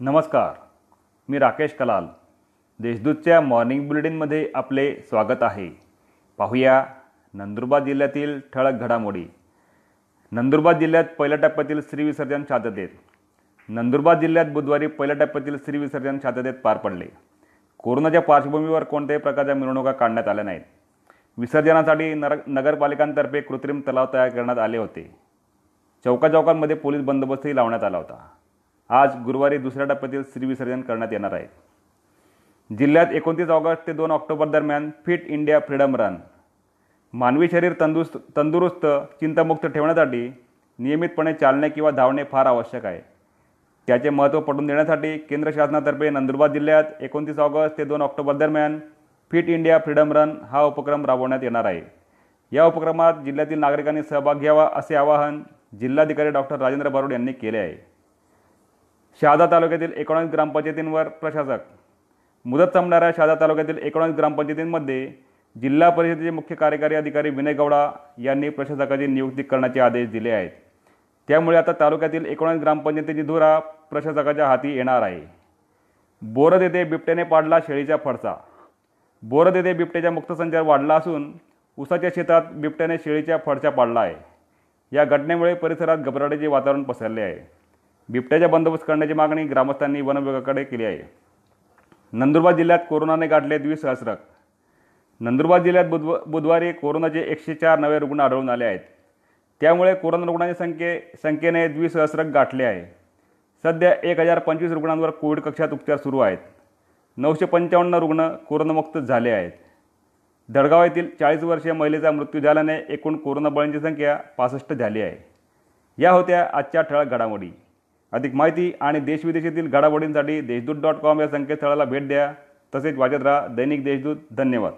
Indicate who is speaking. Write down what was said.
Speaker 1: नमस्कार मी राकेश कलाल. देशदूतच्या मॉर्निंग बुलेटिनमध्ये आपले स्वागत आहे. पाहूया नंदुरबार जिल्ह्यातील ठळक घडामोडी. नंदुरबार जिल्ह्यात पहिल्या टप्प्यातील श्रीविसर्जन शांततेत. नंदुरबार जिल्ह्यात बुधवारी पहिल्या टप्प्यातील श्रीविसर्जन शांततेत पार पडले. कोरोनाच्या पार्श्वभूमीवर कोणत्याही प्रकारच्या मिरवणुका काढण्यात आल्या नाहीत. विसर्जनासाठी नर नगरपालिकांतर्फे कृत्रिम तलाव तयार करण्यात आले होते. चौकाचौकांमध्ये पोलीस बंदोबस्तही लावण्यात आला होता. आज गुरुवारी दुसऱ्या टप्प्यातील श्रीविसर्जन करण्यात येणार आहे. जिल्ह्यात एकोणतीस ऑगस्ट ते दोन ऑक्टोबर दरम्यान फिट इंडिया फ्रीडम रन. मानवी शरीर तंदुरुस्त तंदुरुस्त चिंतामुक्त ठेवण्यासाठी नियमितपणे चालणे किंवा धावणे फार आवश्यक आहे. त्याचे महत्त्व पटवून देण्यासाठी केंद्र शासनातर्फे नंदुरबार जिल्ह्यात एकोणतीस ऑगस्ट ते दोन ऑक्टोबर दरम्यान फिट इंडिया फ्रीडम रन हा उपक्रम राबवण्यात येणार आहे. या उपक्रमात जिल्ह्यातील नागरिकांनी सहभाग घ्यावा असे आवाहन जिल्हाधिकारी डॉक्टर राजेंद्र बारोड यांनी केले आहे. शहादा तालुक्यातील एकोणीस ग्रामपंचायतींवर प्रशासक. मुदत संपणाऱ्या शहादा तालुक्यातील एकोणीस ग्रामपंचायतींमध्ये जिल्हा परिषदेचे मुख्य कार्यकारी अधिकारी विनय गौडा यांनी प्रशासकाची नियुक्ती करण्याचे आदेश दिले आहेत. त्यामुळे आता तालुक्यातील एकोणीस ग्रामपंचायतीची धुरा प्रशासकाच्या हाती येणार आहे. बोरद येथे बिबट्याने पाडला शेळीचा फडसा. बोरद येथे बिबट्याचा मुक्त संचार वाढला असून उसाच्या शेतात बिबट्याने शेळीच्या फडशा पाडला आहे. या घटनेमुळे परिसरात घबराटीचे वातावरण पसरले आहे. बिबट्याचा बंदोबस्त करण्याची मागणी ग्रामस्थांनी वन विभागाकडे केली आहे. नंदुरबार जिल्ह्यात कोरोनाने गाठले द्विसहस्रक नंदुरबार जिल्ह्यात बुधव बुधवारी कोरोनाचे एकशे चार नवे रुग्ण आढळून आले आहेत. त्यामुळे कोरोना रुग्णांच्या संख्ये संख्येने द्विसहस्रक गाठले आहे. सध्या एक हजार पंचवीस रुग्णांवर कोविड कक्षात उपचार सुरू आहेत. नऊशे पंचावन्न रुग्ण कोरोनामुक्त झाले आहेत. दडगाव येथील चाळीस वर्षीय महिलेचा मृत्यू झाल्याने एकूण कोरोना बळींची संख्या पासष्ट झाली आहे. या होत्या आजच्या ठळक घडामोडी. अधिक माहिती आणि देशविदेशातील घडामोडींसाठी देशदूत डॉट कॉम या संकेतस्थळाला भेट द्या. तसेच वाचत राहा दैनिक देशदूत. धन्यवाद.